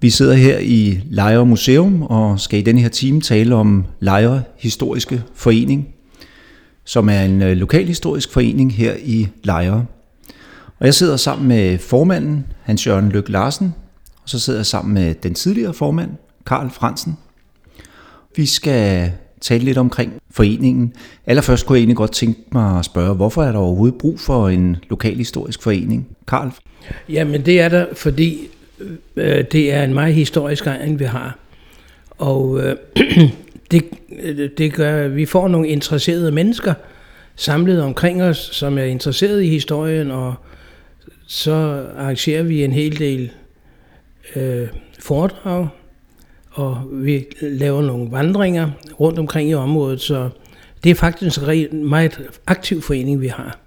Vi sidder her i Lejre Museum og skal i denne her time tale om Lejre Historiske Forening, som er en øh, lokalhistorisk forening her i Lejre. Og jeg sidder sammen med formanden, Hans Jørgen Lykke Larsen, og så sidder jeg sammen med den tidligere formand, Karl Fransen. Vi skal tale lidt omkring foreningen. Allerførst kunne jeg egentlig godt tænke mig at spørge, hvorfor er der overhovedet brug for en lokalhistorisk forening? Karl? Jamen det er der, fordi øh, det er en meget historisk egen, vi har. Og øh, det, øh, det gør, at vi får nogle interesserede mennesker samlet omkring os, som er interesseret i historien, og så arrangerer vi en hel del øh, foredrag, og vi laver nogle vandringer rundt omkring i området, så det er faktisk en meget aktiv forening, vi har.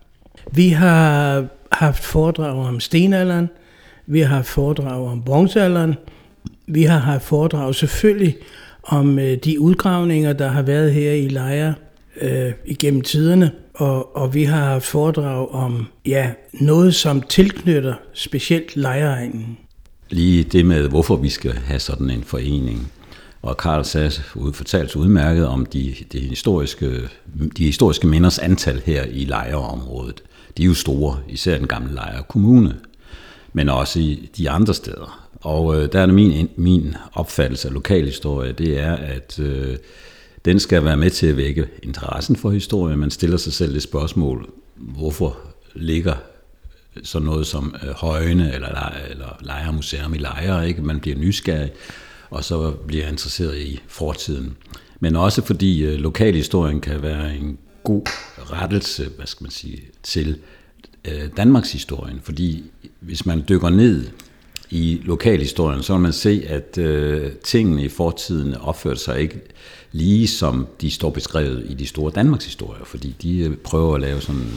Vi har haft foredrag om stenalderen, vi har haft foredrag om bronzealderen, vi har haft foredrag selvfølgelig om øh, de udgravninger, der har været her i Lejre øh, igennem tiderne, og, og vi har haft foredrag om ja, noget, som tilknytter specielt Lejreegnen. Lige det med, hvorfor vi skal have sådan en forening. Og Karl sagde, fortalte udmærket om de, de, historiske, de historiske minders antal her i Lejreområdet. De er jo store, især den gamle Lejre Kommune, men også i de andre steder. Og øh, der er det min, min opfattelse af lokalhistorie, det er, at øh, den skal være med til at vække interessen for historie. Man stiller sig selv det spørgsmål, hvorfor ligger sådan noget som øh, Højene eller, eller Lejremuseum i Lejre, ikke? Man bliver nysgerrig, og så bliver interesseret i fortiden. Men også fordi øh, lokalhistorien kan være en god rettelse, hvad skal man sige, til øh, Danmarks historien. Fordi hvis man dykker ned i lokalhistorien, så vil man se, at øh, tingene i fortiden opførte sig ikke lige som de står beskrevet i de store Danmarks historier, fordi de øh, prøver at lave sådan,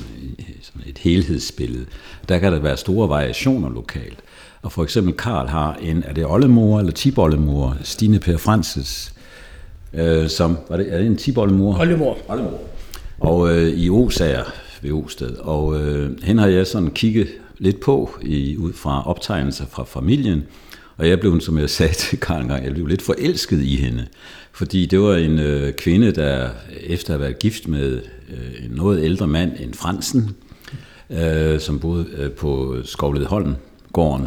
sådan et helhedsbillede. Der kan der være store variationer lokalt. Og for eksempel Karl har en, er det oldemor eller tiboldemor, Stine Per Francis, øh, som, var det, er det en tiboldemor? Oldemor. Oldemor. Og øh, i Osager ved Osted. Og øh, hende har jeg sådan kigget lidt på i, ud fra optegnelser fra familien, og jeg blev, som jeg sagde til Karl engang, jeg blev lidt forelsket i hende. Fordi det var en øh, kvinde, der efter at have været gift med øh, en noget ældre mand end Fransen, øh, som boede øh, på Skovlede Holm, gården.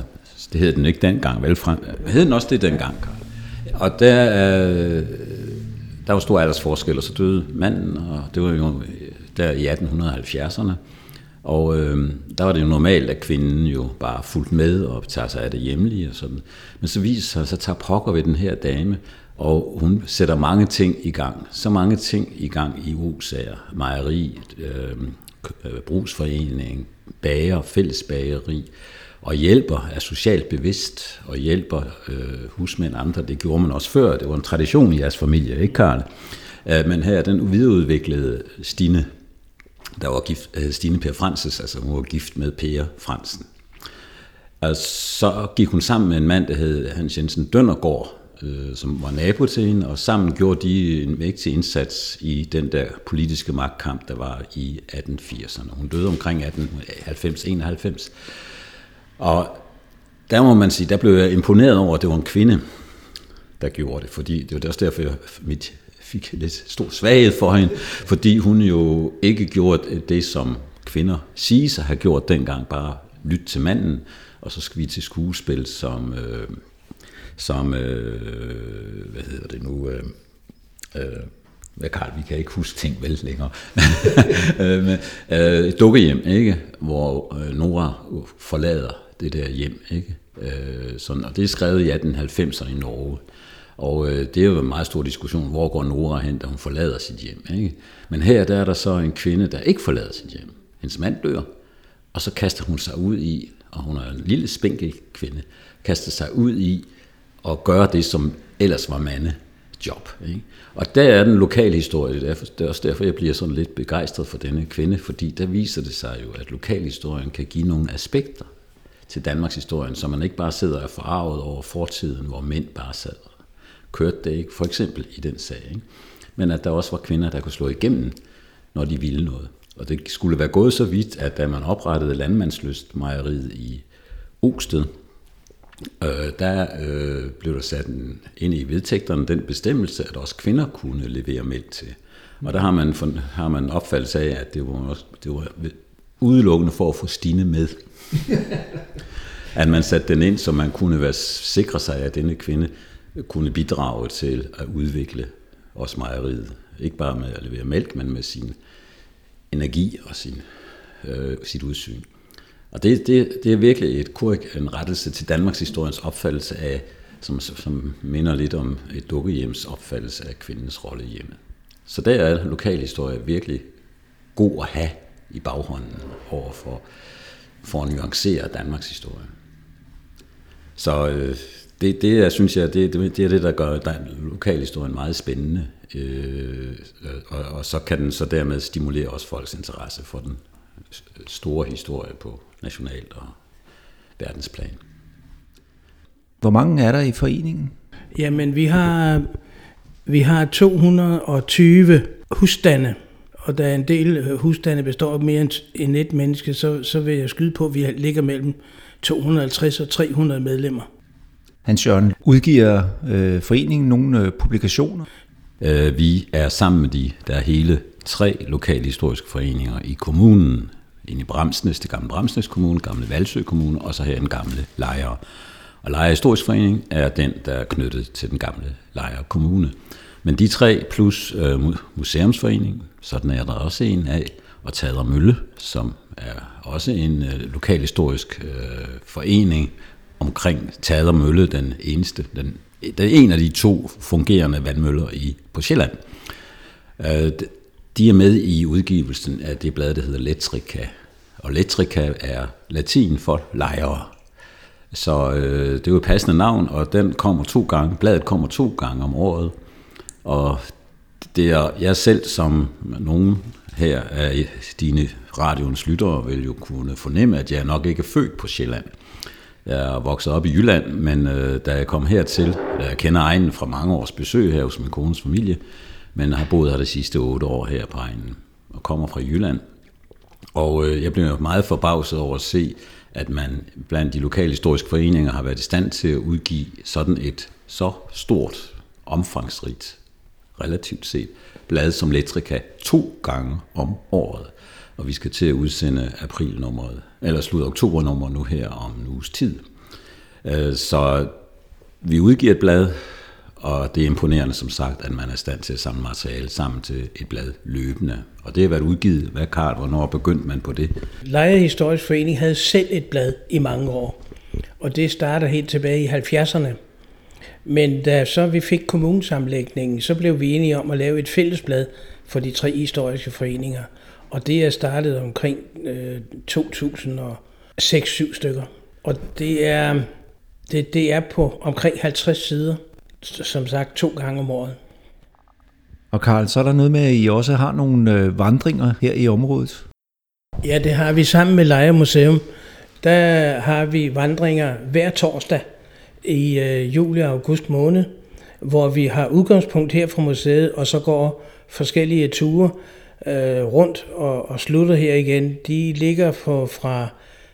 Det hed den ikke dengang, vel? Frem, hed den også det dengang, Karl? Og der, øh, der var stor aldersforskel, og så døde manden, og det var jo der i 1870'erne. Og øh, der var det jo normalt, at kvinden jo bare fulgte med og tager sig af det hjemlige og sådan. Men så viser sig, så tager pokker ved den her dame, og hun sætter mange ting i gang. Så mange ting i gang i Osager, mejeri, øhm, øh, brugsforening, bager, fællesbageri, og hjælper, er socialt bevidst, og hjælper øh, husmænd andre. Det gjorde man også før. Det var en tradition i jeres familie, ikke Karl? Øh, men her den videreudviklede Stine, der var gift, øh, Stine Per Francis, altså hun var gift med Per Fransen. Og så gik hun sammen med en mand, der hed Hans Jensen Døndergaard, øh, som var nabo til hende, og sammen gjorde de en vigtig indsats i den der politiske magtkamp, der var i 1880'erne. Hun døde omkring 1890-91. Og der må man sige, der blev jeg imponeret over, at det var en kvinde, der gjorde det, fordi det var også derfor, jeg mit, fik lidt stor svaghed for hende, fordi hun jo ikke gjorde det, som kvinder siger sig have gjort dengang, bare lytte til manden, og så skal vi til skuespil som... Øh, som, øh, hvad hedder det nu, øh, øh, hvad Karl, vi kan ikke huske ting vel længere, øh, men, øh, dukkehjem, ikke? hvor øh, Nora forlader det der hjem, ikke? Øh, sådan, og det er skrevet i 1890'erne i Norge. Og øh, det er jo en meget stor diskussion, hvor går Nora hen, da hun forlader sit hjem. Ikke? Men her der er der så en kvinde, der ikke forlader sit hjem. Hendes mand dør, og så kaster hun sig ud i, og hun er en lille spinkel kvinde, kaster sig ud i at gøre det, som ellers var mande job. Ikke? Og der er den lokale historie, det er også derfor, jeg bliver sådan lidt begejstret for denne kvinde, fordi der viser det sig jo, at lokalhistorien kan give nogle aspekter til Danmarks historien, så man ikke bare sidder og er forarvet over fortiden, hvor mænd bare sad og kørte det, ikke? for eksempel i den sag. Ikke? Men at der også var kvinder, der kunne slå igennem, når de ville noget. Og det skulle være gået så vidt, at da man oprettede landmandslyst mejeriet i Osted, øh, der øh, blev der sat en, ind i vedtægterne den bestemmelse, at også kvinder kunne levere mælk til. Og der har man, har man opfattelse af, at det var, også, det var udelukkende for at få Stine med. at man satte den ind, så man kunne være sikre sig, at denne kvinde kunne bidrage til at udvikle også mejeriet. Ikke bare med at levere mælk, men med sin energi og sin, øh, sit udsyn. Og det, det, det er virkelig et kurik, en rettelse til Danmarks historiens opfattelse af, som, som minder lidt om et dukkehjems opfattelse af kvindens rolle i hjemmet. Så der er lokalhistorie virkelig god at have i baghånden over for, for at nuancere Danmarks historie. Så øh, det, det er, synes jeg, det, det, det er det, der gør lokalhistorien meget spændende. Øh, og, og så kan den så dermed stimulere også folks interesse for den store historie på nationalt og verdensplan. Hvor mange er der i foreningen? Jamen, vi har, vi har 220 husstande, og da en del husstande består af mere end et menneske, så, så vil jeg skyde på, at vi ligger mellem 250 og 300 medlemmer. Hans Jørgen, udgiver øh, foreningen nogle øh, publikationer? Øh, vi er sammen med de, der er hele tre lokale historiske foreninger i kommunen, ind i Bramsnes, det gamle Bramsnes Kommune, gamle Valsø Kommune, og så her den gamle Lejre. Og Lejre Historisk Forening er den, der er knyttet til den gamle Lejre Kommune. Men de tre plus øh, Museumsforeningen, sådan er der også en af, og Tader Mølle, som er også en øh, lokalhistorisk øh, forening omkring Tader Mølle, den eneste, den, den en af de to fungerende vandmøller i, på Sjælland. Øh, de er med i udgivelsen af det blad, der hedder Letrika. Og Letrika er latin for lejre. Så øh, det er jo et passende navn, og den kommer to gange. Bladet kommer to gange om året. Og det er jeg selv, som nogen her af dine radioens lyttere, vil jo kunne fornemme, at jeg nok ikke er født på Sjælland. Jeg er vokset op i Jylland, men øh, da jeg kom hertil, da jeg kender egnen fra mange års besøg her hos min kones familie, men har boet her de sidste otte år her på egnen, og kommer fra Jylland. Og øh, jeg blev meget forbavset over at se, at man blandt de lokale historiske foreninger har været i stand til at udgive sådan et så stort, omfangsrigt, relativt set, blad som Letrika to gange om året. Og vi skal til at udsende aprilnummeret, eller slut oktobernummer nu her om en uges tid. Øh, så vi udgiver et blad, og det er imponerende som sagt, at man er i stand til at samle materiale sammen til et blad løbende. Og det har været udgivet. Hvad, Karl, hvornår begyndte man på det? Leje Historisk Forening havde selv et blad i mange år. Og det starter helt tilbage i 70'erne. Men da så vi fik kommunesamlægningen, så blev vi enige om at lave et fællesblad for de tre historiske foreninger. Og det er startet omkring øh, 2006-7 stykker. Og det er, det, det er på omkring 50 sider som sagt to gange om året. Og Karl, så er der noget med, at I også har nogle øh, vandringer her i området? Ja, det har vi sammen med Leje Museum. Der har vi vandringer hver torsdag i øh, juli og august måned, hvor vi har udgangspunkt her fra museet, og så går forskellige ture øh, rundt og, og slutter her igen. De ligger på fra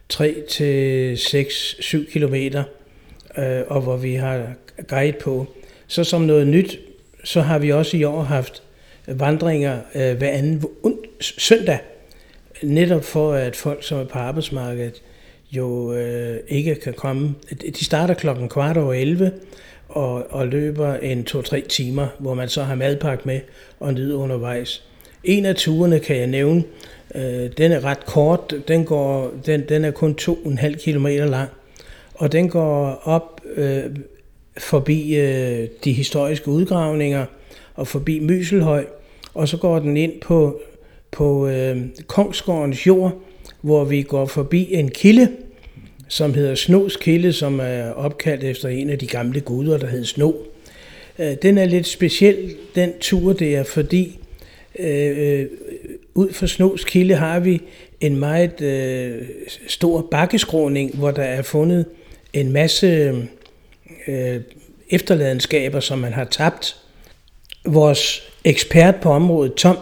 3 til 6-7 km, øh, og hvor vi har guide på. Så som noget nyt, så har vi også i år haft vandringer øh, hver anden søndag, netop for at folk, som er på arbejdsmarkedet, jo øh, ikke kan komme. De starter klokken kvart over 11 og, og løber en 2-3 timer, hvor man så har madpakke med og nyder undervejs. En af turene kan jeg nævne, øh, den er ret kort, den, går, den, den er kun 2,5 km lang, og den går op øh, forbi øh, de historiske udgravninger og forbi Myselhøj, og så går den ind på, på øh, Kongsgårdens jord, hvor vi går forbi en kilde, som hedder Snos Kilde, som er opkaldt efter en af de gamle guder, der hed Sno. Øh, den er lidt speciel, den tur der, fordi Øh, øh, ud for Snos Kilde har vi en meget øh, stor bakkeskråning, hvor der er fundet en masse øh, efterladenskaber, som man har tabt. Vores ekspert på området, Tom,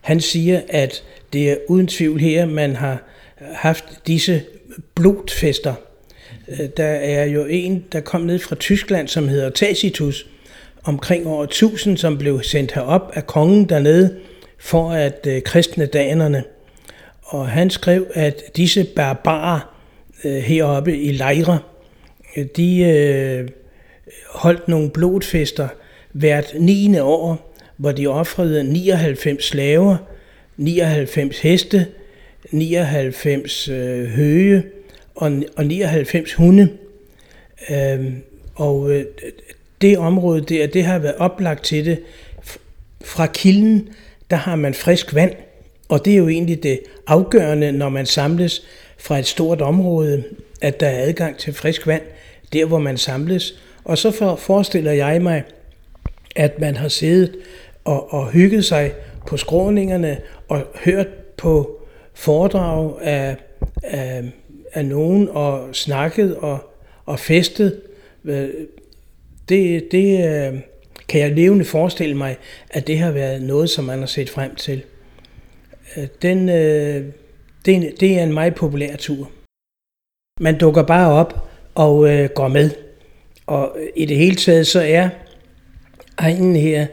han siger, at det er uden tvivl her, man har haft disse blodfester. Øh, der er jo en, der kom ned fra Tyskland, som hedder Tacitus, omkring år 1000, som blev sendt herop af kongen dernede for at øh, kristne danerne. Og han skrev, at disse barbarer øh, heroppe i lejre, øh, de øh, holdt nogle blodfester hvert 9. år, hvor de offrede 99 slaver, 99 heste, 99 øh, høge og, og 99 hunde. Øh, og øh, det område der, det har været oplagt til det. Fra kilden, der har man frisk vand, og det er jo egentlig det afgørende, når man samles fra et stort område, at der er adgang til frisk vand, der hvor man samles. Og så for, forestiller jeg mig, at man har siddet og, og hygget sig på skråningerne og hørt på foredrag af, af, af nogen og snakket og, og festet. Øh, det, det øh, kan jeg levende forestille mig, at det har været noget, som man har set frem til. Øh, den, øh, det, det er en meget populær tur. Man dukker bare op og øh, går med. Og øh, i det hele taget så er egnen her,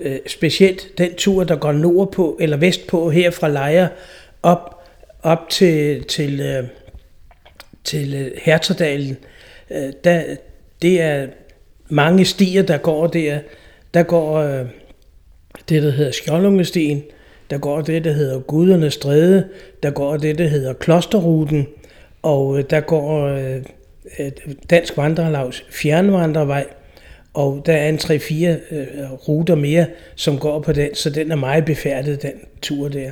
øh, specielt den tur, der går nordpå eller vestpå her fra Lejre op, op til, til, øh, til øh, Herterdalen, øh, der, det er mange stier, der går der. Der går øh, det, der hedder Skjoldungestien, der går det, der hedder Gudernes Stræde, der går det, der hedder Klosterruten, og øh, der går øh, øh Dansk Vandrelavs Fjernvandrevej, og der er en 3-4 øh, ruter mere, som går på den, så den er meget befærdet, den tur der.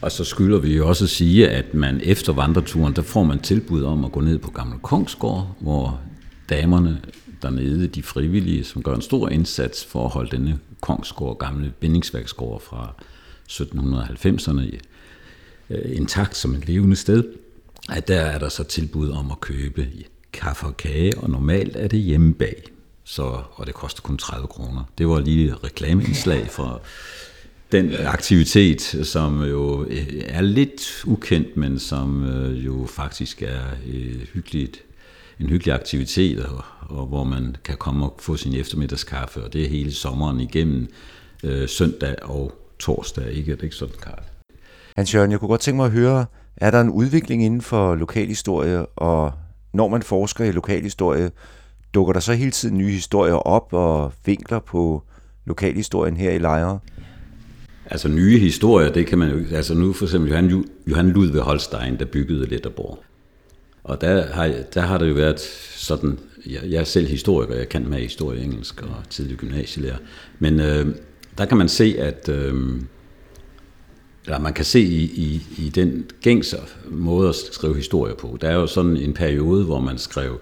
Og så skylder vi jo også at sige, at man efter vandreturen, der får man tilbud om at gå ned på Gamle Kongsgård, hvor damerne dernede, de frivillige, som gør en stor indsats for at holde denne Kongsgård, gamle bindingsværksgård fra 1790'erne, øh, intakt som et levende sted, at der er der så tilbud om at købe kaffe og kage, og normalt er det hjemmebag, så, og det koster kun 30 kroner. Det var lige et reklameindslag for den aktivitet, som jo øh, er lidt ukendt, men som øh, jo faktisk er hyggeligt, en hyggelig aktivitet, og, og hvor man kan komme og få sin eftermiddagskaffe, og det er hele sommeren igennem øh, søndag og torsdag, ikke? Er det ikke sådan, Karl? Hans Jørgen, jeg kunne godt tænke mig at høre, er der en udvikling inden for lokalhistorie, og når man forsker i lokalhistorie, dukker der så hele tiden nye historier op og vinkler på lokalhistorien her i Lejre? Altså nye historier, det kan man jo Altså nu for eksempel Johan, Johan Ludvig Holstein, der byggede Letterborg. Og der har, der har det jo været sådan, jeg, jeg er selv historiker, jeg kan med historie, engelsk og tidlig gymnasielærer, men øh, der kan man se, at øh, eller man kan se i, i, i den gængse måde at skrive historie på. Der er jo sådan en periode, hvor man skrev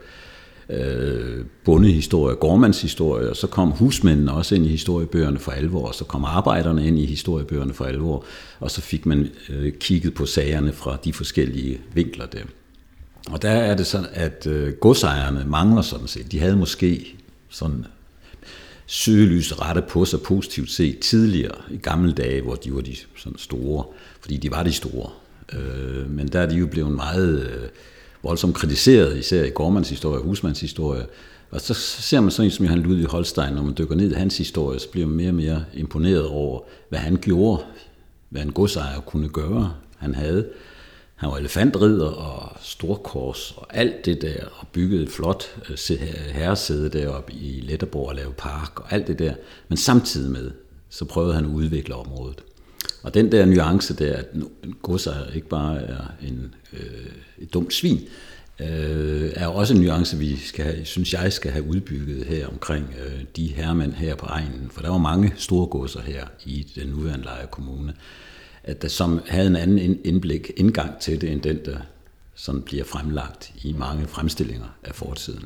øh, bondehistorie, gårdmandshistorie, og så kom husmændene også ind i historiebøgerne for alvor, og så kom arbejderne ind i historiebøgerne for alvor, og så fik man øh, kigget på sagerne fra de forskellige vinkler der. Og der er det sådan, at øh, godsejerne mangler sådan set. De havde måske sådan søgelys rette på sig positivt set tidligere i gamle dage, hvor de var de sådan store, fordi de var de store. Øh, men der er de jo blevet meget øh, voldsomt kritiseret, især i Gormans historie og Husmands historie. Og så ser man sådan en som Johan Ludvig Holstein, når man dykker ned i hans historie, så bliver man mere og mere imponeret over, hvad han gjorde, hvad en godsejer kunne gøre, han havde. Han var elefantridder og storkors og alt det der, og byggede et flot øh, herresæde deroppe i Letterborg og lave park og alt det der. Men samtidig med, så prøvede han at udvikle området. Og den der nuance der, at en godsejer ikke bare er en, øh, et dumt svin, øh, er også en nuance, vi skal have, synes jeg skal have udbygget her omkring øh, de herremænd her på egnen. For der var mange store godser her i den nuværende Lejre Kommune at der som havde en anden indblik, indgang til det, end den, der sådan bliver fremlagt i mange fremstillinger af fortiden.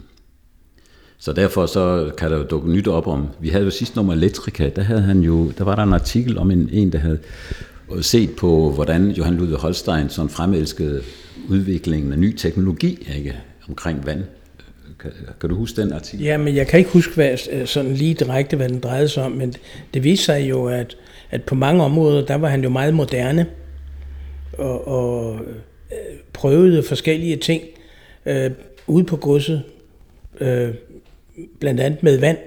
Så derfor så kan der jo dukke nyt op om, vi havde jo sidste nummer Elektrika, der, havde han jo, der var der en artikel om en, en der havde set på, hvordan Johan Ludvig Holstein sådan fremelskede udviklingen af ny teknologi ikke, omkring vand. Kan, kan du huske den artikel? Ja, men jeg kan ikke huske hvad, øh, sådan lige direkte, hvad den drejede sig om, men det viste sig jo, at at på mange områder, der var han jo meget moderne og, og øh, prøvede forskellige ting. øh, ude på godset, øh, blandt andet med vand.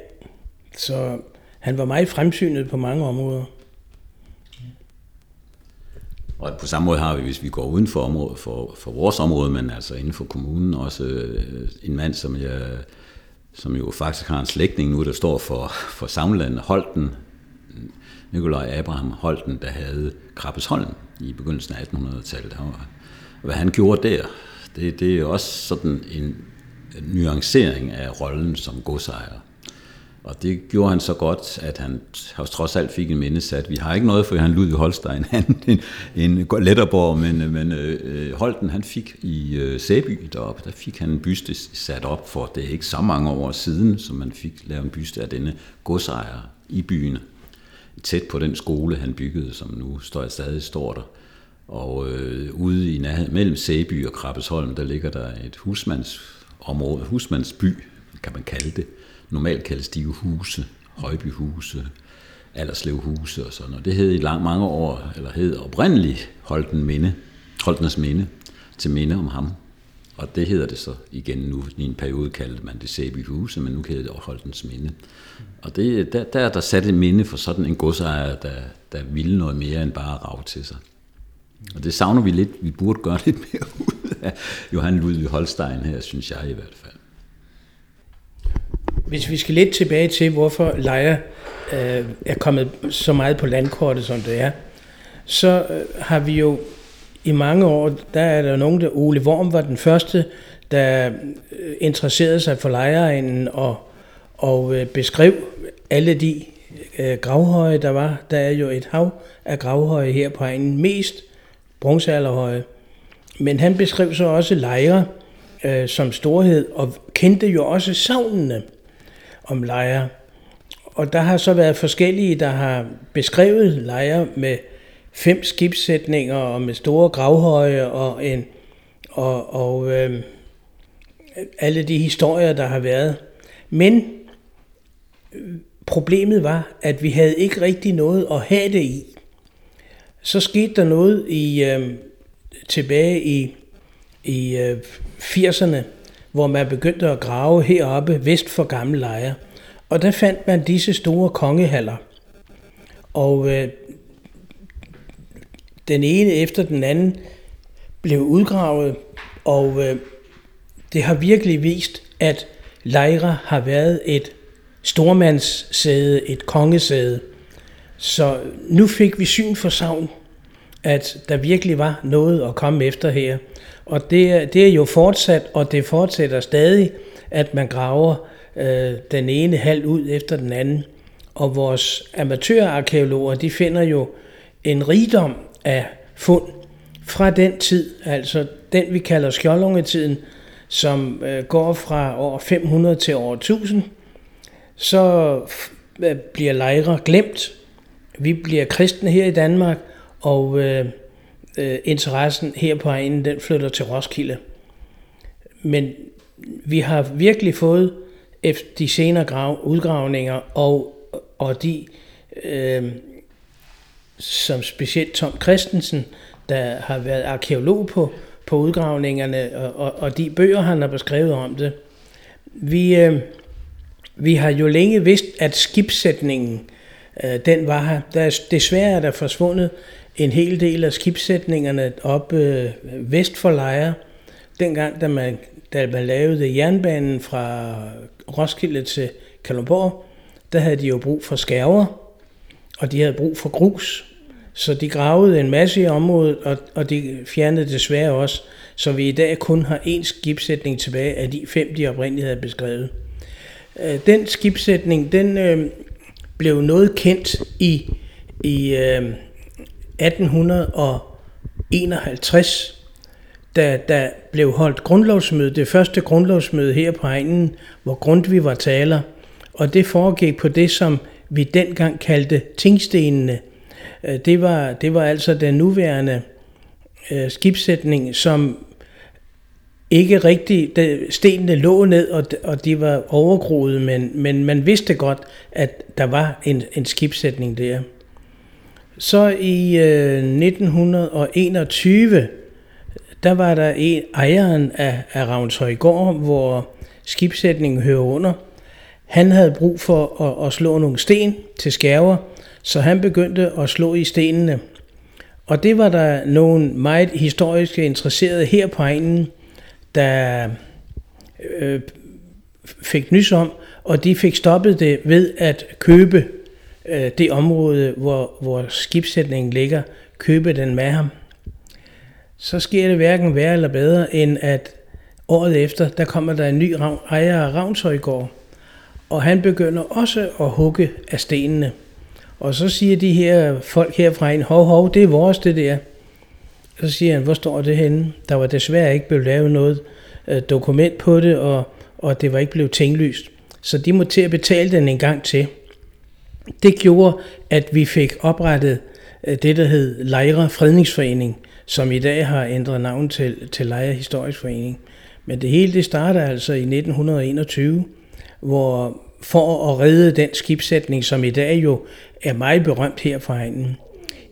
Så han var meget fremsynet på mange områder. Og på samme måde har vi, hvis vi går uden for, område, for, for vores område, men altså inden for kommunen, også øh, en mand, som, jeg, som jo faktisk har en slægtning nu, der står for, for Samland, Holten, Nikolaj Abraham Holten, der havde Krabbesholm i begyndelsen af 1800-tallet. Hvad han gjorde der, det, det er også sådan en nuancering af rollen som godsejer. Og det gjorde han så godt, at han trods alt fik en mindesat. Vi har ikke noget for han Ludvig Holstein, han en, en letterborg, men, men øh, øh, Holten han fik i øh, Sæby deroppe, der fik han en byste sat op for, det er ikke så mange år siden, som man fik lavet en byste af denne godsejer i byen, tæt på den skole, han byggede, som nu står stadig står der. Og øh, ude i nærheden, mellem Sæby og Krabbesholm, der ligger der et husmandsområde, husmandsby, kan man kalde det, normalt kaldes de jo huse, Højbyhuse, Alderslevhuse og sådan noget. Det hed i lang, mange år, eller hed oprindeligt Holten Minde, Holtenes Minde, til minde om ham. Og det hedder det så igen nu. I en periode kaldte man det Sæby Huse, men nu hedder det Holtens Minde. Og det, der, der er der sat et minde for sådan en godsejer, der, der ville noget mere end bare at rave til sig. Og det savner vi lidt. Vi burde gøre lidt mere ud af Johan Ludvig Holstein her, synes jeg i hvert fald. Hvis vi skal lidt tilbage til, hvorfor Lejer øh, er kommet så meget på landkortet, som det er, så øh, har vi jo i mange år, der er der nogen, der Ole Worm var den første, der øh, interesserede sig for lejeregnen og, og øh, beskrev alle de øh, gravhøje, der var. Der er jo et hav af gravhøje her på egnen, mest bronzealderhøje. Men han beskrev så også lejre øh, som storhed, og kendte jo også savnene om lejre. Og der har så været forskellige, der har beskrevet lejre med fem skibssætninger og med store gravhøje og, en, og, og øh, alle de historier, der har været. Men øh, problemet var, at vi havde ikke rigtig noget at have det i. Så skete der noget i øh, tilbage i, i øh, 80'erne, hvor man begyndte at grave heroppe vest for gamle lejre. Og der fandt man disse store kongehaller. Og øh, den ene efter den anden blev udgravet, og øh, det har virkelig vist, at lejre har været et stormandssæde, et kongesæde. Så nu fik vi syn for savn, at der virkelig var noget at komme efter her. Og det, det er jo fortsat, og det fortsætter stadig, at man graver øh, den ene halv ud efter den anden. Og vores amatørarkeologer, de finder jo en rigdom af fund fra den tid, altså den vi kalder skjoldungetiden, som øh, går fra år 500 til år 1000, så øh, bliver lejre glemt. Vi bliver kristne her i Danmark, og øh, øh, interessen her på egen, den flytter til Roskilde. Men vi har virkelig fået efter de senere grav, udgravninger og, og de, øh, som specielt Tom Christensen, der har været arkeolog på, på udgravningerne, og, og, og de bøger, han har beskrevet om det. Vi, øh, vi har jo længe vidst, at skibssætningen, øh, den var her. Der er, desværre er der forsvundet en hel del af skibssætningerne op øh, vest for Lejre. Dengang, da man, da man lavede jernbanen fra Roskilde til Kalundborg, der havde de jo brug for skærver, og de havde brug for grus. Så de gravede en masse i området, og, og de fjernede desværre også, så vi i dag kun har én skibsætning tilbage af de fem, de oprindeligt havde beskrevet. Øh, den skibsætning, den øh, blev noget kendt i, i øh, 1851, da der blev holdt grundlovsmøde, det første grundlovsmøde her på egnen, hvor Grundtvig var taler, og det foregik på det, som vi dengang kaldte tingstenene. Øh, det var, det var altså den nuværende øh, skibssætning, som ikke rigtig, stenene lå ned, og, og de var overgroet, men, men man vidste godt, at der var en, en skibssætning der. Så i øh, 1921, der var der en ejeren af, af Ravnshøjgård, hvor skibsætningen hører under. Han havde brug for at, at slå nogle sten til skærver, så han begyndte at slå i stenene. Og det var der nogle meget historisk interesserede her på egnen, der øh, fik nys om, og de fik stoppet det ved at købe øh, det område, hvor, hvor skibsætningen ligger, købe den med ham. Så sker det hverken værre eller bedre, end at året efter, der kommer der en ny ejer af Ravnshøjgård, og han begynder også at hugge af stenene. Og så siger de her folk herfra en, hov, hov, det er vores det der. Så siger han, hvor står det henne? Der var desværre ikke blevet lavet noget øh, dokument på det, og, og det var ikke blevet tinglyst. Så de måtte til at betale den en gang til. Det gjorde, at vi fik oprettet øh, det, der hed Lejre Fredningsforening, som i dag har ændret navn til, til Lejre Historisk Forening. Men det hele det starter altså i 1921, hvor for at redde den skibsætning, som i dag jo er meget berømt her for egnen.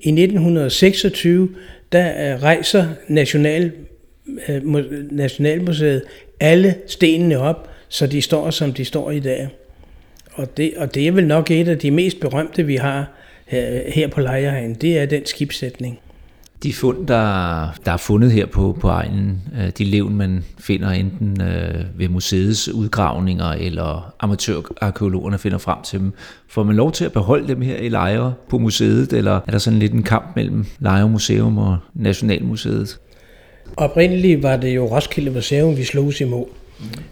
I 1926, der øh, rejser National, øh, Nationalmuseet alle stenene op, så de står, som de står i dag. Og det, og det er vel nok et af de mest berømte, vi har her, her på Lejrehagen, det er den skibsætning. De fund, der, der er fundet her på, på egnen, øh, de levn, man finder enten øh, ved museets udgravninger, eller amatørarkeologerne finder frem til dem, får man lov til at beholde dem her i lejre på museet, eller er der sådan lidt en kamp mellem Lejre Museum og Nationalmuseet? Oprindeligt var det jo Roskilde Museum, vi slogs imod.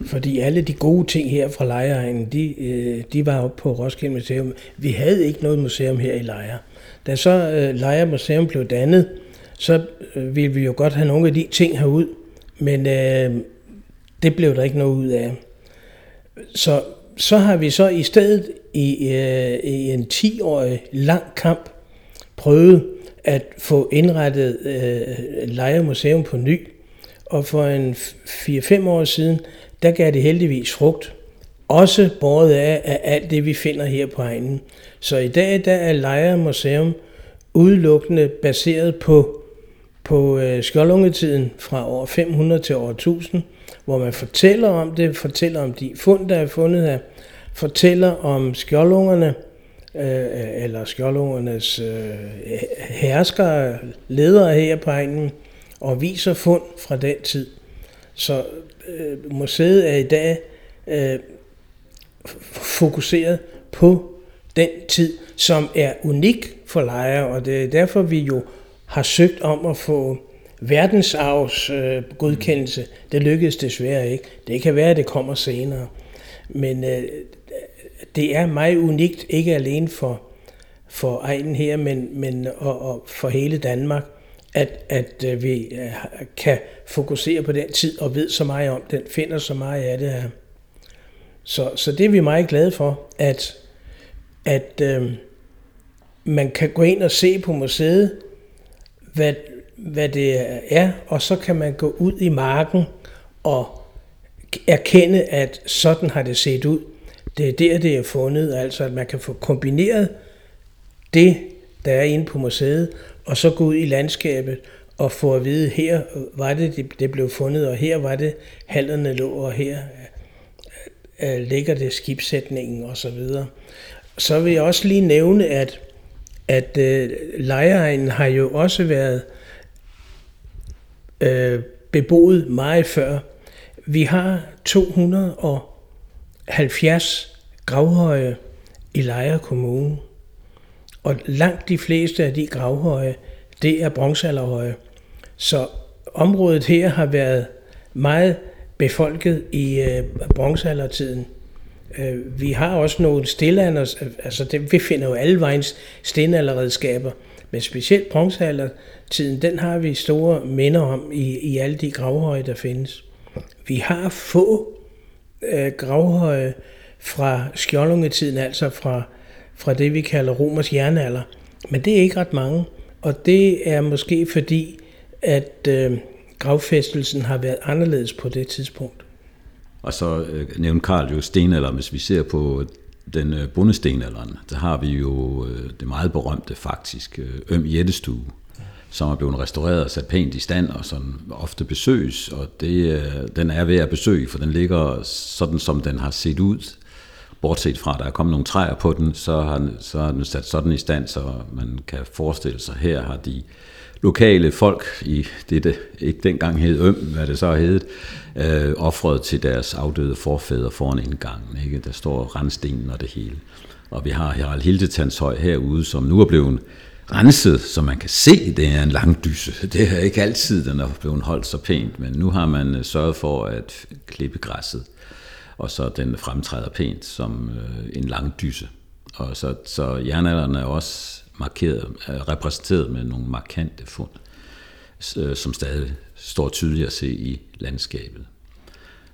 Fordi alle de gode ting her fra Lejreegnen, de, øh, de var oppe på Roskilde Museum. Vi havde ikke noget museum her i Lejre. Da så øh, Lejre Museum blev dannet, så øh, ville vi jo godt have nogle af de ting herud, men øh, det blev der ikke noget ud af. Så, så har vi så i stedet i, øh, i en 10-årig lang kamp prøvet at få indrettet øh, Lejre Museum på ny. Og for en 4-5 år siden, der gav det heldigvis frugt. Også båret af, af alt det, vi finder her på egnen. Så i dag der er Lejre Museum udelukkende baseret på på øh, skjoldungetiden fra år 500 til år 1000, hvor man fortæller om det, fortæller om de fund, der er fundet her, fortæller om skjoldungerne, øh, eller skjoldungernes øh, herskere, ledere her på egnen, og viser fund fra den tid. Så øh, museet er i dag øh, fokuseret på den tid, som er unik for lejre, og det er derfor, vi jo har søgt om at få verdensarvs øh, godkendelse. Det lykkedes desværre ikke. Det kan være, at det kommer senere. Men øh, det er meget unikt, ikke alene for, for egnen her, men, men og, og for hele Danmark, at, at øh, vi øh, kan fokusere på den tid og ved så meget om den, finder så meget af det her. Så, så det er vi meget glade for, at, at øh, man kan gå ind og se på museet, hvad, hvad det er, og så kan man gå ud i marken og erkende, at sådan har det set ud. Det er der, det er fundet, altså at man kan få kombineret det, der er inde på museet, og så gå ud i landskabet og få at vide, her var det, det blev fundet, og her var det, hallerne lå, og her øh, ligger det skibsætningen og så videre. Så vil jeg også lige nævne, at at øh, lejregnen har jo også været øh, beboet meget før. Vi har 270 gravhøje i Lejre Kommune, og langt de fleste af de gravhøje, det er bronzealderhøje. Så området her har været meget befolket i øh, bronzealdertiden. Øh, vi har også nogle stillealder, øh, altså det, vi finder jo alle vejens stenalderredskaber, men specielt bronzealdertiden, den har vi store minder om i, i alle de gravhøje, der findes. Vi har få øh, gravhøje fra skjoldungetiden, altså fra, fra det, vi kalder romers jernalder, men det er ikke ret mange, og det er måske fordi, at øh, gravfæstelsen har været anderledes på det tidspunkt. Og så øh, nævnte Karl jo stenalderen, hvis vi ser på den øh, bundestenalderen, så har vi jo øh, det meget berømte faktisk, øh, Øm Jættestue. som er blevet restaureret og sat pænt i stand, og sådan ofte besøges, og det, øh, den er ved at besøge, for den ligger sådan, som den har set ud. Bortset fra, at der er kommet nogle træer på den, så har, så har den sat sådan i stand, så man kan forestille sig, her har de lokale folk i det, det ikke dengang hed Øm, hvad det så hed, øh, offret til deres afdøde forfædre foran indgangen. Ikke? Der står randstenen og det hele. Og vi har Harald Hildetanshøj herude, som nu er blevet renset, så man kan se, det er en lang dyse. Det er ikke altid, den er blevet holdt så pænt, men nu har man øh, sørget for at klippe græsset, og så den fremtræder pænt som øh, en lang dyse. Og så, så jernalderen er også markeret, repræsenteret med nogle markante fund, øh, som stadig står tydeligt at se i landskabet.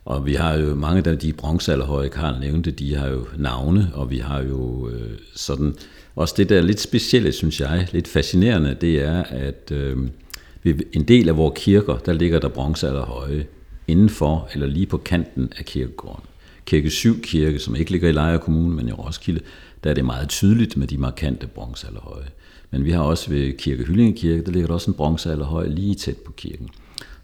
Og vi har jo mange af de bronzealderhøje, Karl nævnte, de har jo navne, og vi har jo øh, sådan, også det der lidt specielle, synes jeg, lidt fascinerende, det er, at øh, en del af vores kirker, der ligger der bronzealderhøje indenfor eller lige på kanten af kirkegården. Kirke 7 Kirke, som ikke ligger i Lejre Kommune, men i Roskilde, der er det meget tydeligt med de markante bronzealderhøje. Men vi har også ved Kirke Hyllinge Kirke, der ligger der også en bronzealderhøj lige tæt på kirken.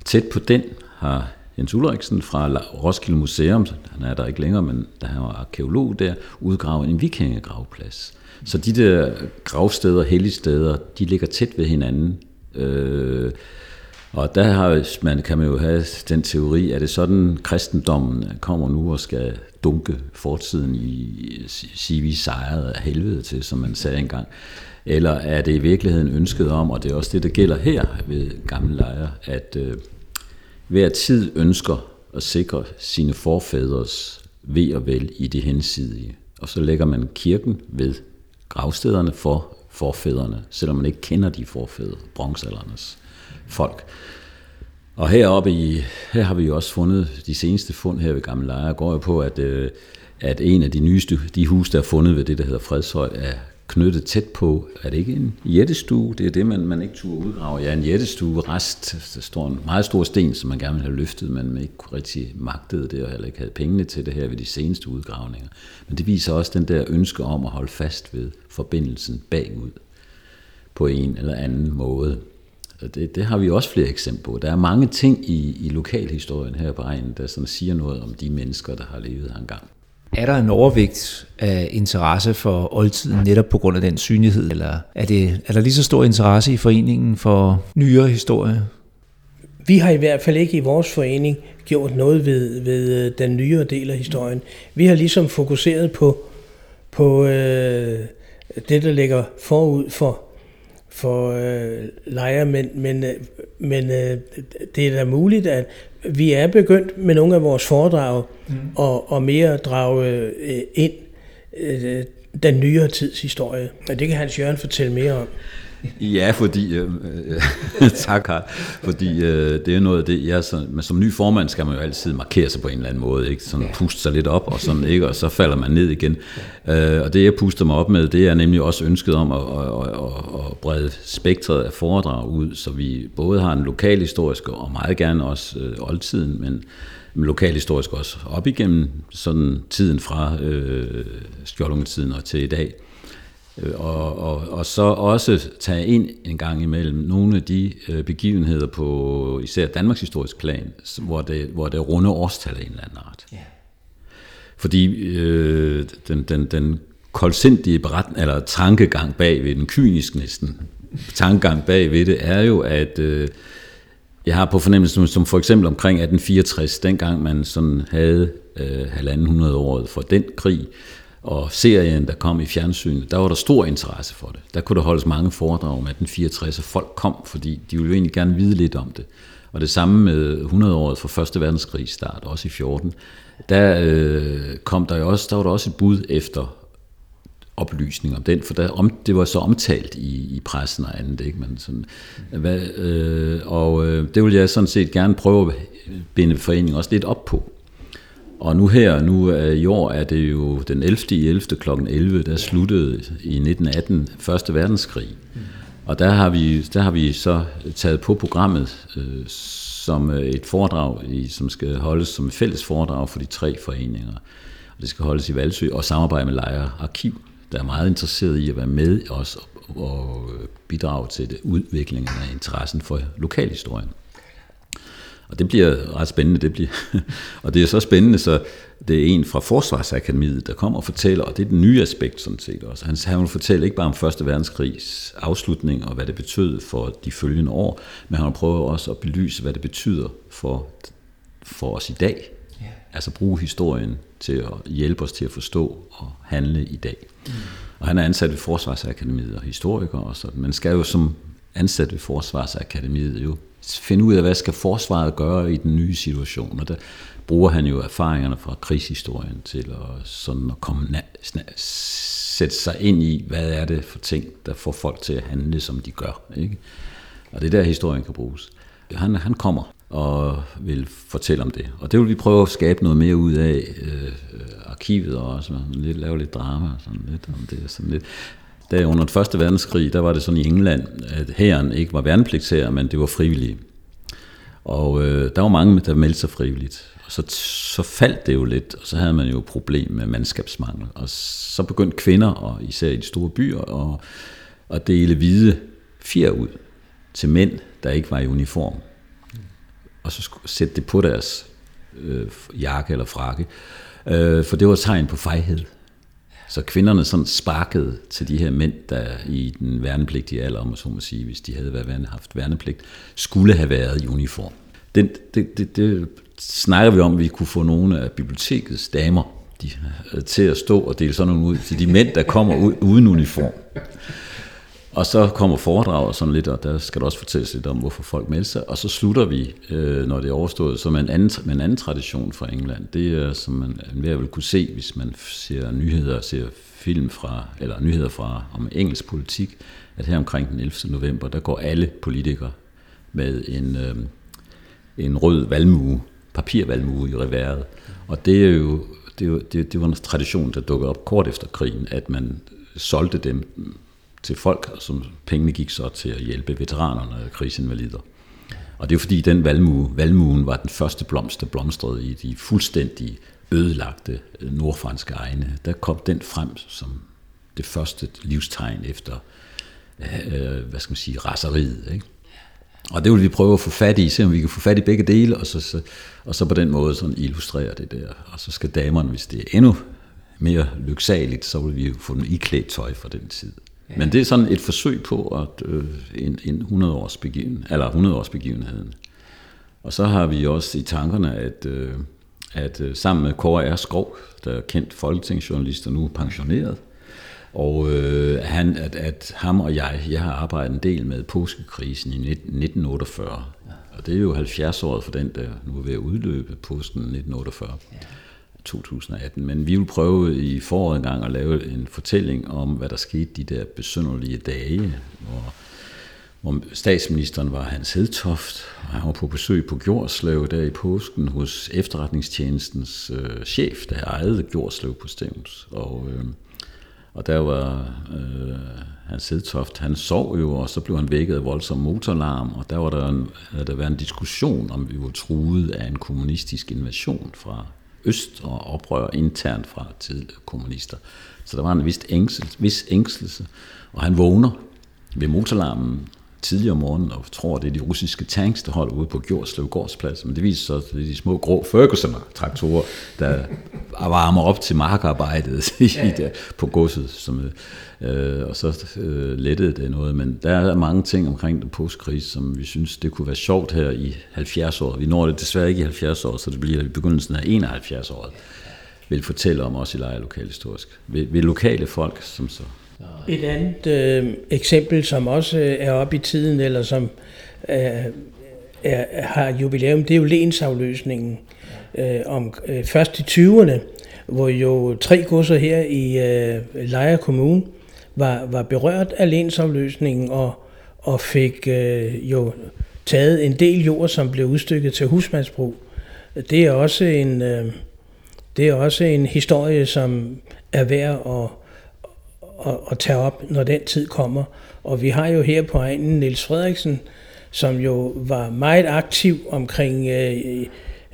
Tæt på den har Jens Ulriksen fra Roskilde Museum, han er der ikke længere, men der var arkeolog der, udgravet en vikingegravplads. Så de der gravsteder, helligsteder, de ligger tæt ved hinanden. Øh, og der har man, kan man jo have den teori, at det sådan, kristendommen kommer nu og skal dunke fortiden i, sige vi sejrede af helvede til, som man sagde engang. Eller er det i virkeligheden ønsket om, og det er også det, der gælder her ved gamle lejre, at øh, hver tid ønsker at sikre sine forfædres ved og vel i det hensidige. Og så lægger man kirken ved gravstederne for forfædrene, selvom man ikke kender de forfædre, bronzealdernes folk. Og heroppe i, her har vi jo også fundet, de seneste fund her ved Gamle Lejre, går jo på, at, øh, at en af de nyeste, de hus, der er fundet ved det, der hedder Fredshøj, er knyttet tæt på, er det ikke en jættestue? Det er det, man, man ikke turde udgrave. Ja, en jættestue, rest, der står en meget stor sten, som man gerne ville have løftet, men man ikke rigtig magtede det, og heller ikke havde pengene til det her ved de seneste udgravninger. Men det viser også den der ønske om at holde fast ved forbindelsen bagud på en eller anden måde. Det, det har vi også flere eksempler på. Der er mange ting i, i lokalhistorien her på egnen, der sådan siger noget om de mennesker, der har levet her engang. Er der en overvægt af interesse for oldtiden netop på grund af den synlighed, eller er, det, er der lige så stor interesse i foreningen for nyere historie? Vi har i hvert fald ikke i vores forening gjort noget ved, ved øh, den nyere del af historien. Vi har ligesom fokuseret på, på øh, det, der ligger forud for for øh, lejre, men, men, øh, men øh, det er da muligt, at vi er begyndt med nogle af vores foredrag mm. og, og mere drage øh, ind øh, den nyere tids historie. Og det kan Hans Jørgen fortælle mere om. Ja, fordi, øh, øh, tak Karl, fordi øh, det er noget af det, jeg, så, men som ny formand skal man jo altid markere sig på en eller anden måde, ikke? sådan puste sig lidt op, og, sådan, ikke? og så falder man ned igen. Øh, og det jeg puster mig op med, det er nemlig også ønsket om at, at, at, at brede spektret af foredrag ud, så vi både har en lokalhistorisk, og meget gerne også øh, oldtiden, men lokalhistorisk også op igennem sådan tiden fra øh, skjoldungetiden og til i dag. Øh, og, og, og så også tage ind en gang imellem nogle af de øh, begivenheder på især Danmarks historisk plan, hvor det, hvor det runde årstal af en eller anden art. Yeah. Fordi øh, den, den, den koldsindige beretning, eller tankegang bag ved den kynisk næsten, tankegang bag ved det, er jo, at øh, jeg har på fornemmelsen, som for eksempel omkring 1864, dengang man sådan havde øh, halvanden hundrede året for den krig, og serien, der kom i fjernsynet, der var der stor interesse for det. Der kunne der holdes mange foredrag om 1864, og folk kom, fordi de ville jo egentlig gerne vide lidt om det. Og det samme med 100-året for Første Verdenskrig start, også i 14. Der øh, kom der jo også, der var der også et bud efter oplysning om den, for der, om, det var så omtalt i, i pressen og andet, ikke? Men sådan, hvad, øh, og øh, det vil jeg sådan set gerne prøve at binde foreningen også lidt op på. Og nu her, nu øh, i år er det jo den 11. i 11. kl. 11, der sluttede i 1918 Første Verdenskrig. Og der har vi, der har vi så taget på programmet øh, som øh, et foredrag, i, som skal holdes som et fælles foredrag for de tre foreninger. Og det skal holdes i Valsø og samarbejde med Lejre Arkiv. der er meget interesseret i at være med os og, og bidrage til det, udviklingen af interessen for lokalhistorien. Og det bliver ret spændende, det bliver. og det er så spændende, så det er en fra Forsvarsakademiet, der kommer og fortæller, og det er den nye aspekt sådan set også. Han, han vil fortælle ikke bare om Første Verdenskrigs afslutning og hvad det betød for de følgende år, men han prøver også at belyse, hvad det betyder for, for os i dag. Ja. Altså bruge historien til at hjælpe os til at forstå og handle i dag. Mm. Og han er ansat ved Forsvarsakademiet og historiker og sådan. Man skal jo som ansat ved Forsvarsakademiet jo finde ud af, hvad skal forsvaret gøre i den nye situation. Og der bruger han jo erfaringerne fra krigshistorien til at, sådan at komme sætte sig ind i, hvad er det for ting, der får folk til at handle, som de gør. Ikke? Og det er der, historien kan bruges. Han, han kommer og vil fortælle om det. Og det vil vi prøve at skabe noget mere ud af øh, øh arkivet og også lidt, lave lidt drama og sådan lidt om det. Sådan lidt. Da under den første verdenskrig, der var det sådan i England, at hæren ikke var værnepligtsherre, men det var frivillige. Og øh, der var mange, der meldte sig frivilligt. Og så, så faldt det jo lidt, og så havde man jo problem med mandskabsmangel. Og så begyndte kvinder, og især i de store byer, at, at dele hvide fjer ud til mænd, der ikke var i uniform. Og så sætte det på deres øh, jakke eller frakke. Øh, for det var et tegn på fejhed. Så kvinderne sådan sparkede til de her mænd, der i den værnepligtige alder, om så må sige, hvis de havde været, haft værnepligt, skulle have været i uniform. Det, det, det, det snakker vi om, at vi kunne få nogle af bibliotekets damer de, øh, til at stå og dele sådan nogle ud til de mænd, der kommer ud, uden uniform. Og så kommer foredraget sådan lidt, og der skal der også fortælles lidt om, hvorfor folk melder sig. Og så slutter vi, øh, når det er overstået, så med en anden, med en anden tradition fra England. Det er, som man hver vil kunne se, hvis man ser nyheder, ser film fra, eller nyheder fra om engelsk politik, at her omkring den 11. november, der går alle politikere med en, øh, en rød valmue, papirvalmue i reværet. Og det er jo, det, er jo, det, det var en tradition, der dukkede op kort efter krigen, at man solgte dem til folk, som pengene gik så til at hjælpe veteranerne og krigsinvalider. Og det er fordi, den valmue, valmuen var den første blomst, der blomstrede i de fuldstændig ødelagte øh, nordfranske egne. Der kom den frem som det første livstegn efter, øh, øh, hvad skal man sige, raseriet. Ikke? Og det vil vi prøve at få fat i, se om vi kan få fat i begge dele, og så, så, og så på den måde sådan illustrere det der. Og så skal damerne, hvis det er endnu mere lyksaligt, så vil vi jo få den iklædt tøj fra den tid. Men det er sådan et forsøg på at øh, en, en 100 års begiven, eller 100 års begivenheden. Og så har vi også i tankerne, at, øh, at øh, sammen med Kåre R. Skov, der er kendt folketingsjournalist og nu pensioneret, og øh, han, at, at ham og jeg, jeg har arbejdet en del med påskekrisen i 1948. Og det er jo 70 år for den, der nu er ved at udløbe påsken 1948. Ja. 2018, men vi vil prøve i foråret gang at lave en fortælling om, hvad der skete de der besynderlige dage, hvor, hvor statsministeren var Hans Hedtoft, og han var på besøg på Gjorslev der i påsken hos efterretningstjenestens øh, chef, der ejede Gjorslev på Stævns. Og, øh, og der var øh, Hans Hedtoft, han sov jo, og så blev han vækket af voldsom motorlarm, og der var der en, havde der været en diskussion, om vi var truet af en kommunistisk invasion fra øst og oprør internt fra tidligere kommunister. Så der var en vis, ængsel, vis ængstelse, og han vågner ved motorlarmen tidligere om morgenen og tror, det er de russiske tanks, der holder ude på Gjordslev Gårdsplads. Men det viser sig, at det er de små grå Ferguson-traktorer, der varmer op til markarbejdet i der, på godset. Som, øh, og så øh, lettede det noget. Men der er mange ting omkring den postkrise, som vi synes, det kunne være sjovt her i 70 år. Vi når det desværre ikke i 70 år, så det bliver i begyndelsen af 71 år vil fortælle om os i Lejre Lokalhistorisk. Ved, ved lokale folk, som så et andet øh, eksempel, som også øh, er oppe i tiden, eller som øh, er, har jubilæum, det er jo lensafløsningen øh, om øh, først i 20'erne, hvor jo tre godser her i øh, Lejre Kommune var, var berørt af lensafløsningen og, og fik øh, jo taget en del jord, som blev udstykket til husmandsbrug. Det er også en, øh, det er også en historie, som er værd at at, at tage op, når den tid kommer. Og vi har jo her på egnen Niels Frederiksen, som jo var meget aktiv omkring øh,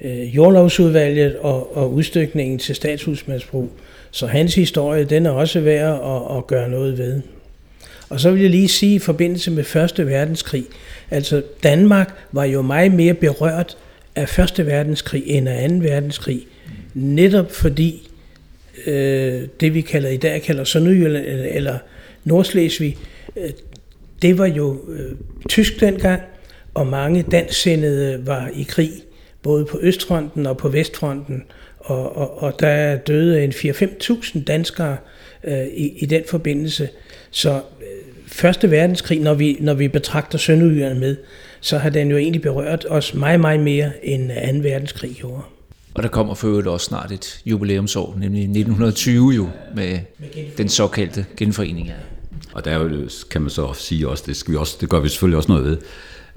øh, jordlovsudvalget og, og udstykningen til statshusmandsbrug. Så hans historie, den er også værd at, at gøre noget ved. Og så vil jeg lige sige i forbindelse med Første Verdenskrig, altså Danmark var jo meget mere berørt af Første Verdenskrig end af Anden Verdenskrig, netop fordi øh, det vi kalder i dag kalder Sønderjylland eller, eller Nordslesvig, øh, det var jo øh, tysk dengang, og mange dansksindede var i krig, både på Østfronten og på Vestfronten, og, og, og der døde en 4-5.000 danskere øh, i, i den forbindelse. Så øh, Første verdenskrig, når vi, når vi betragter Sønderjylland med, så har den jo egentlig berørt os meget, meget mere end 2. verdenskrig gjorde. Og der kommer for øvrigt også snart et jubilæumsår, nemlig 1920 jo, med den såkaldte genforening. Og der kan man så sige også, det, skal vi også, det gør vi selvfølgelig også noget ved,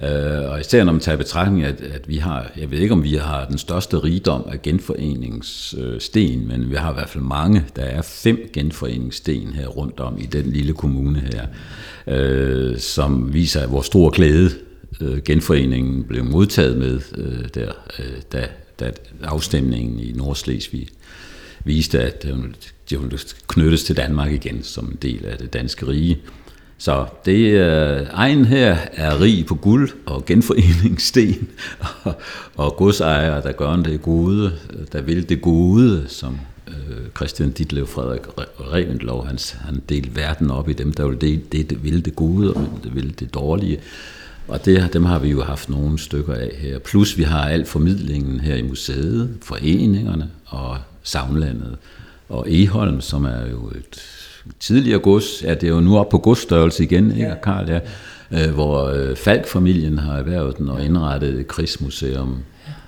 Uh, og især når man tager i betragtning, at, at vi har, jeg ved ikke om vi har den største rigdom af genforeningssten, men vi har i hvert fald mange. Der er fem genforeningssten her rundt om i den lille kommune her, uh, som viser, hvor stor glæde uh, genforeningen blev modtaget med, uh, der, uh, da, at afstemningen i Nordslesvig viste, at de ville knyttes til Danmark igen som en del af det danske rige. Så det øh, egen her er rig på guld og genforeningssten og, og godsejere, der gør det gode, der vil det gode, som øh, Christian Ditlev Frederik Revendlov, han, han delte verden op i dem, der vil det, det, det vil det gode og det vil det dårlige. Og det, dem har vi jo haft nogle stykker af her. Plus vi har al formidlingen her i museet, foreningerne og Savnlandet. Og Eholm, som er jo et tidligere gods, ja, det er jo nu op på godsstørrelse igen, ikke, Karl, ja, øh, hvor øh, Falk-familien har erhvervet den og indrettet et krigsmuseum,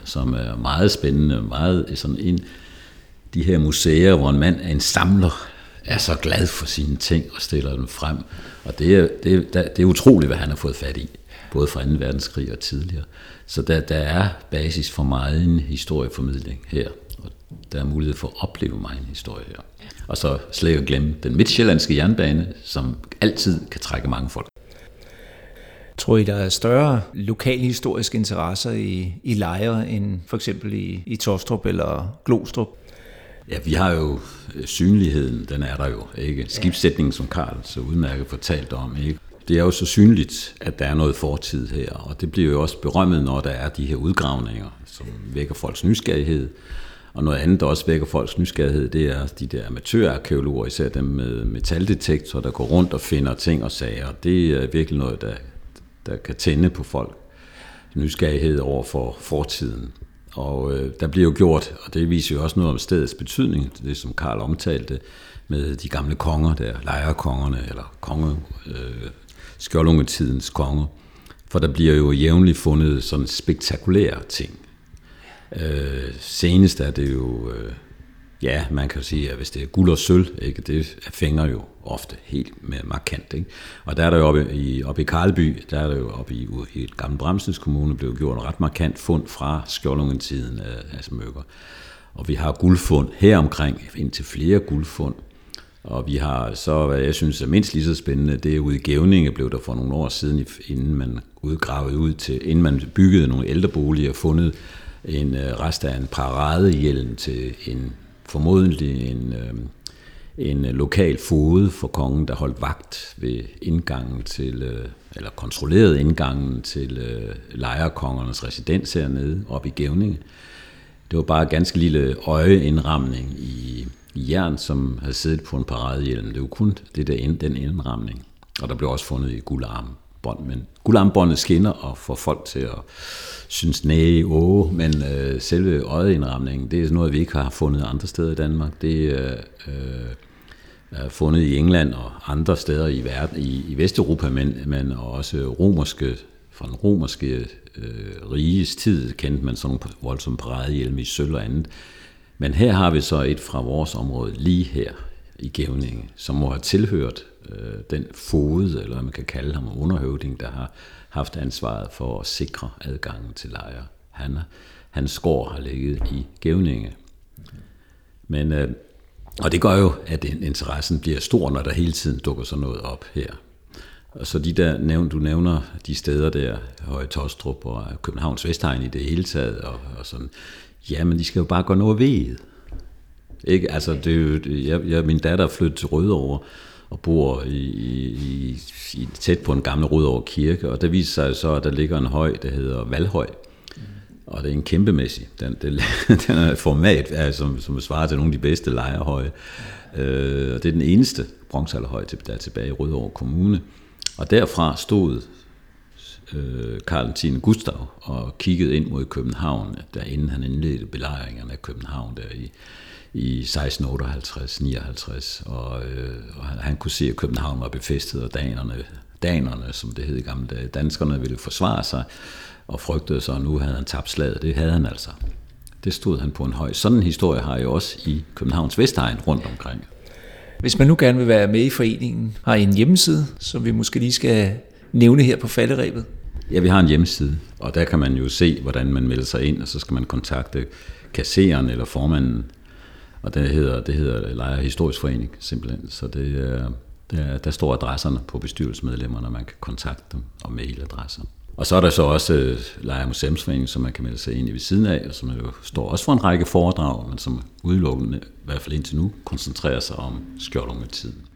som er meget spændende, meget sådan en, de her museer, hvor en mand er en samler, er så glad for sine ting og stiller dem frem. Og det er, det, er, det er utroligt, hvad han har fået fat i, både fra 2. verdenskrig og tidligere. Så der, der er basis for meget en historieformidling her, og der er mulighed for at opleve meget en historie her. Og så slet ikke glemme den midtjyllandske jernbane, som altid kan trække mange folk. Tror I, der er større lokalhistoriske interesser i, i lejre end for eksempel i, i Tostrup eller Glostrup? Ja, vi har jo øh, synligheden, den er der jo, ikke? Skibssætningen, som Karl så udmærket fortalt om, ikke? Det er jo så synligt, at der er noget fortid her, og det bliver jo også berømmet, når der er de her udgravninger, som vækker folks nysgerrighed. Og noget andet, der også vækker folks nysgerrighed, det er de der amatørarkeologer, især dem med metaldetektorer, der går rundt og finder ting og sager. Det er virkelig noget, der, der kan tænde på folk nysgerrighed over for fortiden. Og øh, der bliver jo gjort, og det viser jo også noget om stedets betydning, det som Karl omtalte, med de gamle konger der, lejerkongerne, eller konge, øh, skjoldungetidens konger. For der bliver jo jævnligt fundet sådan spektakulære ting. Øh, senest er det jo, øh, ja, man kan sige, at hvis det er guld og sølv, ikke, det fænger jo ofte helt med markant. Ikke? Og der er der jo oppe i, oppe i Karlby, der er der jo oppe i, i et gammelt Bremsens Kommune, blevet gjort en ret markant fund fra skjoldungetiden af, af smykker. Og vi har guldfund her omkring, indtil flere guldfund. Og vi har så, hvad jeg synes er mindst lige så spændende, det er ude i Gævninge, blev der for nogle år siden, inden man udgravede ud til, inden man byggede nogle ældreboliger, fundet en øh, rest af en paradehjelm til en formodentlig en, øh, en øh, lokal fode for kongen, der holdt vagt ved indgangen til, eller kontrollerede indgangen til lejerkongernes residens hernede oppe i Gævninge. Det var bare en ganske lille øjeindramning i jern, som havde siddet på en paradehjelm. Det var kun det der, den indramning. Og der blev også fundet i guldarmbånd. Men guldarmbåndet skinner og får folk til at synes, nej, åh, men øh, selve øjeindramningen, det er noget, vi ikke har fundet andre steder i Danmark. Det øh, øh, er fundet i England og andre steder i verden, i, i Vesteuropa, men, men også romerske, fra den romerske øh, riges tid kendte man sådan nogle voldsomme paradehjelme i sølv og andet. Men her har vi så et fra vores område lige her i Gævninge, som må have tilhørt øh, den fode, eller hvad man kan kalde ham, underhøvding, der har haft ansvaret for at sikre adgangen til lejre. Han, hans skår har ligget i Gævninge. Men, øh, og det gør jo, at interessen bliver stor, når der hele tiden dukker sådan noget op her. Og så de der nævn, du nævner, de steder der, Høje Tostrup og Københavns Vestegn i det hele taget, og, og sådan, ja, men de skal jo bare gå noget ved. Ikke? Altså, det er jo, jeg, jeg, min datter er flyttet til Rødovre, og bor i, i, i, tæt på en gammel Rødovre kirke, og der viser sig så, at der ligger en høj, der hedder Valhøj, og det er en kæmpemæssig. Den, den, den er format, altså, som, som svarer til nogle af de bedste lejerhøje. Øh, og det er den eneste bronzealderhøj, der er tilbage i Rødovre Kommune. Og derfra stod øh, Karl 10. Gustav og kiggede ind mod København, der inden han indledte belejringerne af København der i, i 1658-59, og, øh, og han, han kunne se, at København var befæstet, og danerne, danerne, som det hed i gamle dage, danskerne ville forsvare sig, og frygtede sig, og nu havde han tabt slaget. Det havde han altså. Det stod han på en høj. Sådan en historie har jeg også i Københavns Vestegn rundt omkring. Hvis man nu gerne vil være med i foreningen, har I en hjemmeside, som vi måske lige skal nævne her på falderæbet? Ja, vi har en hjemmeside, og der kan man jo se, hvordan man melder sig ind, og så skal man kontakte kasseren eller formanden, og det hedder, det hedder Lejre Historisk Forening simpelthen. Så det er, der, der står adresserne på bestyrelsesmedlemmerne, man kan kontakte dem, og mailadresser. Og så er der så også Lejer Lejre Museumsforening, som man kan melde sig ind i ved siden af, og som jo står også for en række foredrag, men som udelukkende, i hvert fald indtil nu, koncentrerer sig om skjoldungetiden. tiden.